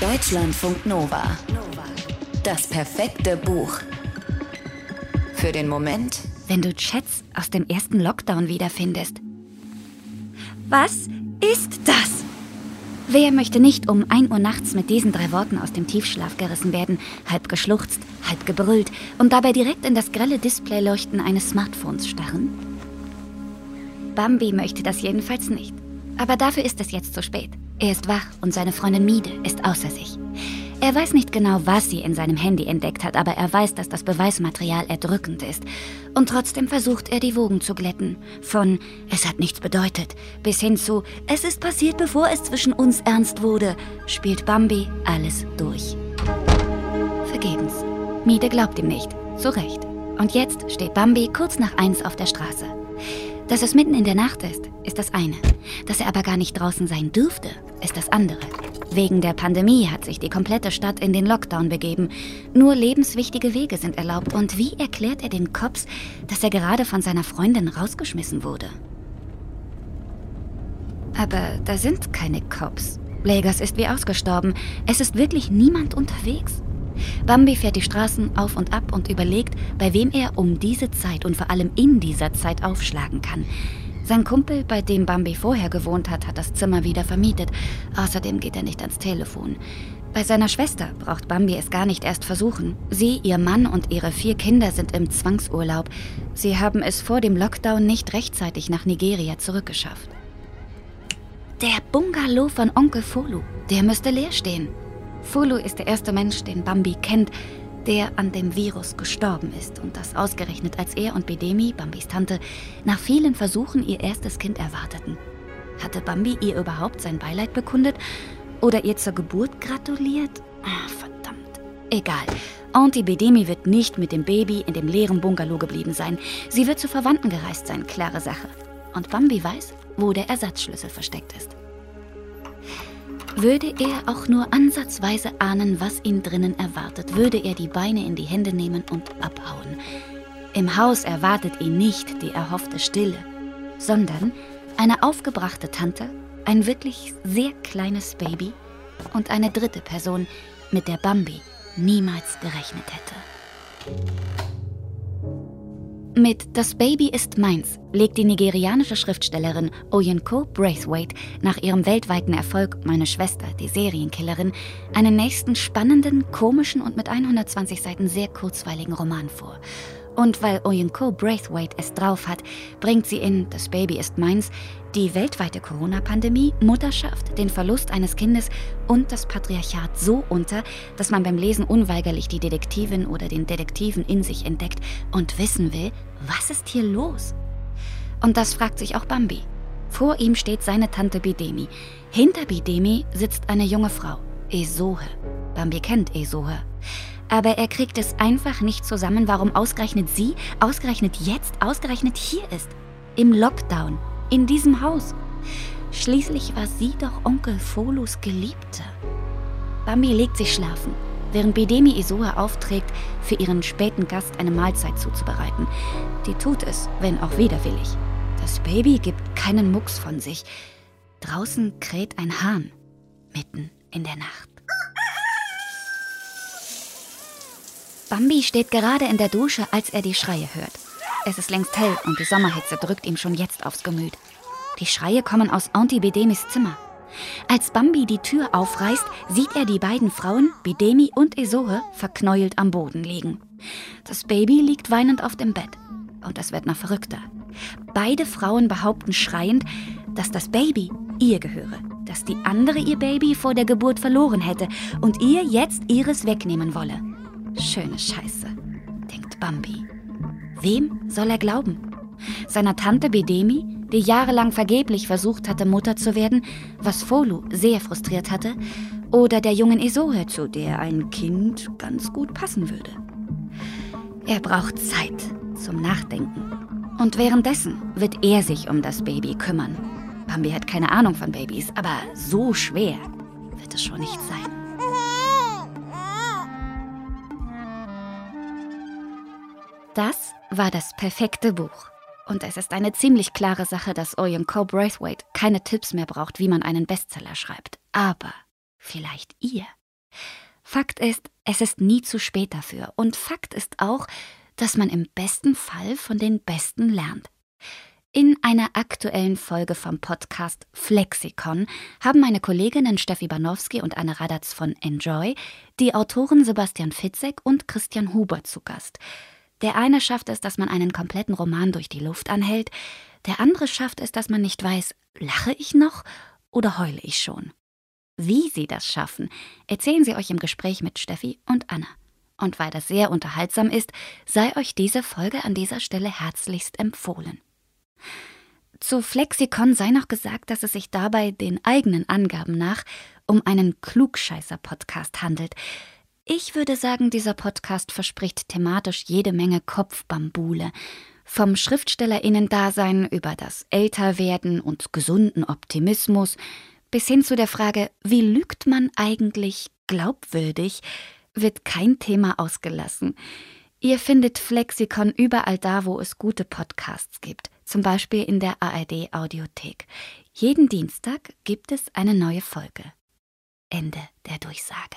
Deutschlandfunk Nova. Das perfekte Buch. Für den Moment, wenn du Chats aus dem ersten Lockdown wiederfindest. Was ist das? Wer möchte nicht um 1 Uhr nachts mit diesen drei Worten aus dem Tiefschlaf gerissen werden, halb geschluchzt, halb gebrüllt und dabei direkt in das grelle Displayleuchten eines Smartphones starren? Bambi möchte das jedenfalls nicht. Aber dafür ist es jetzt zu spät. Er ist wach und seine Freundin Miede ist außer sich. Er weiß nicht genau, was sie in seinem Handy entdeckt hat, aber er weiß, dass das Beweismaterial erdrückend ist. Und trotzdem versucht er, die Wogen zu glätten. Von es hat nichts bedeutet bis hin zu es ist passiert, bevor es zwischen uns ernst wurde, spielt Bambi alles durch. Vergebens. Miede glaubt ihm nicht. Zu Recht. Und jetzt steht Bambi kurz nach eins auf der Straße. Dass es mitten in der Nacht ist, ist das eine. Dass er aber gar nicht draußen sein dürfte, ist das andere. Wegen der Pandemie hat sich die komplette Stadt in den Lockdown begeben. Nur lebenswichtige Wege sind erlaubt. Und wie erklärt er den Cops, dass er gerade von seiner Freundin rausgeschmissen wurde? Aber da sind keine Cops. Lagos ist wie ausgestorben. Es ist wirklich niemand unterwegs. Bambi fährt die Straßen auf und ab und überlegt, bei wem er um diese Zeit und vor allem in dieser Zeit aufschlagen kann. Sein Kumpel, bei dem Bambi vorher gewohnt hat, hat das Zimmer wieder vermietet. Außerdem geht er nicht ans Telefon. Bei seiner Schwester braucht Bambi es gar nicht erst versuchen. Sie, ihr Mann und ihre vier Kinder sind im Zwangsurlaub. Sie haben es vor dem Lockdown nicht rechtzeitig nach Nigeria zurückgeschafft. Der Bungalow von Onkel Folu, der müsste leer stehen. Fulu ist der erste Mensch, den Bambi kennt, der an dem Virus gestorben ist. Und das ausgerechnet, als er und Bedemi, Bambis Tante, nach vielen Versuchen ihr erstes Kind erwarteten. Hatte Bambi ihr überhaupt sein Beileid bekundet oder ihr zur Geburt gratuliert? Ach, verdammt. Egal. Auntie Bedemi wird nicht mit dem Baby in dem leeren Bungalow geblieben sein. Sie wird zu Verwandten gereist sein, klare Sache. Und Bambi weiß, wo der Ersatzschlüssel versteckt ist. Würde er auch nur ansatzweise ahnen, was ihn drinnen erwartet, würde er die Beine in die Hände nehmen und abhauen. Im Haus erwartet ihn nicht die erhoffte Stille, sondern eine aufgebrachte Tante, ein wirklich sehr kleines Baby und eine dritte Person, mit der Bambi niemals gerechnet hätte. Mit Das Baby ist meins legt die nigerianische Schriftstellerin Oyenko Braithwaite nach ihrem weltweiten Erfolg Meine Schwester, die Serienkillerin, einen nächsten spannenden, komischen und mit 120 Seiten sehr kurzweiligen Roman vor. Und weil Oyenko Braithwaite es drauf hat, bringt sie in Das Baby ist meins die weltweite Corona-Pandemie, Mutterschaft, den Verlust eines Kindes und das Patriarchat so unter, dass man beim Lesen unweigerlich die Detektivin oder den Detektiven in sich entdeckt und wissen will, was ist hier los? Und das fragt sich auch Bambi. Vor ihm steht seine Tante Bidemi. Hinter Bidemi sitzt eine junge Frau, Esohe. Bambi kennt Esohe. Aber er kriegt es einfach nicht zusammen, warum ausgerechnet sie, ausgerechnet jetzt, ausgerechnet hier ist. Im Lockdown, in diesem Haus. Schließlich war sie doch Onkel Folus Geliebte. Bambi legt sich schlafen, während Bedemi Isoa aufträgt, für ihren späten Gast eine Mahlzeit zuzubereiten. Die tut es, wenn auch widerwillig. Das Baby gibt keinen Mucks von sich. Draußen kräht ein Hahn, mitten in der Nacht. Bambi steht gerade in der Dusche, als er die Schreie hört. Es ist längst hell und die Sommerhitze drückt ihm schon jetzt aufs Gemüt. Die Schreie kommen aus Auntie Bedemis Zimmer. Als Bambi die Tür aufreißt, sieht er die beiden Frauen, Bedemi und Esohe, verknäult am Boden liegen. Das Baby liegt weinend auf dem Bett. Und es wird noch verrückter. Beide Frauen behaupten schreiend, dass das Baby ihr gehöre, dass die andere ihr Baby vor der Geburt verloren hätte und ihr jetzt ihres wegnehmen wolle. Schöne Scheiße, denkt Bambi. Wem soll er glauben? Seiner Tante Bedemi, die jahrelang vergeblich versucht hatte, Mutter zu werden, was Folu sehr frustriert hatte, oder der jungen Isohe, zu der ein Kind ganz gut passen würde. Er braucht Zeit zum Nachdenken. Und währenddessen wird er sich um das Baby kümmern. Bambi hat keine Ahnung von Babys, aber so schwer wird es schon nicht sein. Das war das perfekte Buch. Und es ist eine ziemlich klare Sache, dass Oyen Co. Braithwaite keine Tipps mehr braucht, wie man einen Bestseller schreibt. Aber vielleicht ihr. Fakt ist, es ist nie zu spät dafür. Und Fakt ist auch, dass man im besten Fall von den Besten lernt. In einer aktuellen Folge vom Podcast Flexikon haben meine Kolleginnen Steffi Banowski und Anne Radatz von Enjoy die Autoren Sebastian Fitzek und Christian Huber zu Gast. Der eine schafft es, dass man einen kompletten Roman durch die Luft anhält, der andere schafft es, dass man nicht weiß, lache ich noch oder heule ich schon. Wie sie das schaffen, erzählen sie euch im Gespräch mit Steffi und Anna. Und weil das sehr unterhaltsam ist, sei euch diese Folge an dieser Stelle herzlichst empfohlen. Zu Flexikon sei noch gesagt, dass es sich dabei den eigenen Angaben nach um einen Klugscheißer-Podcast handelt. Ich würde sagen, dieser Podcast verspricht thematisch jede Menge Kopfbambule. Vom Schriftstellerinnen-Dasein über das Älterwerden und gesunden Optimismus bis hin zu der Frage, wie lügt man eigentlich glaubwürdig, wird kein Thema ausgelassen. Ihr findet Flexikon überall da, wo es gute Podcasts gibt, zum Beispiel in der ARD Audiothek. Jeden Dienstag gibt es eine neue Folge. Ende der Durchsage.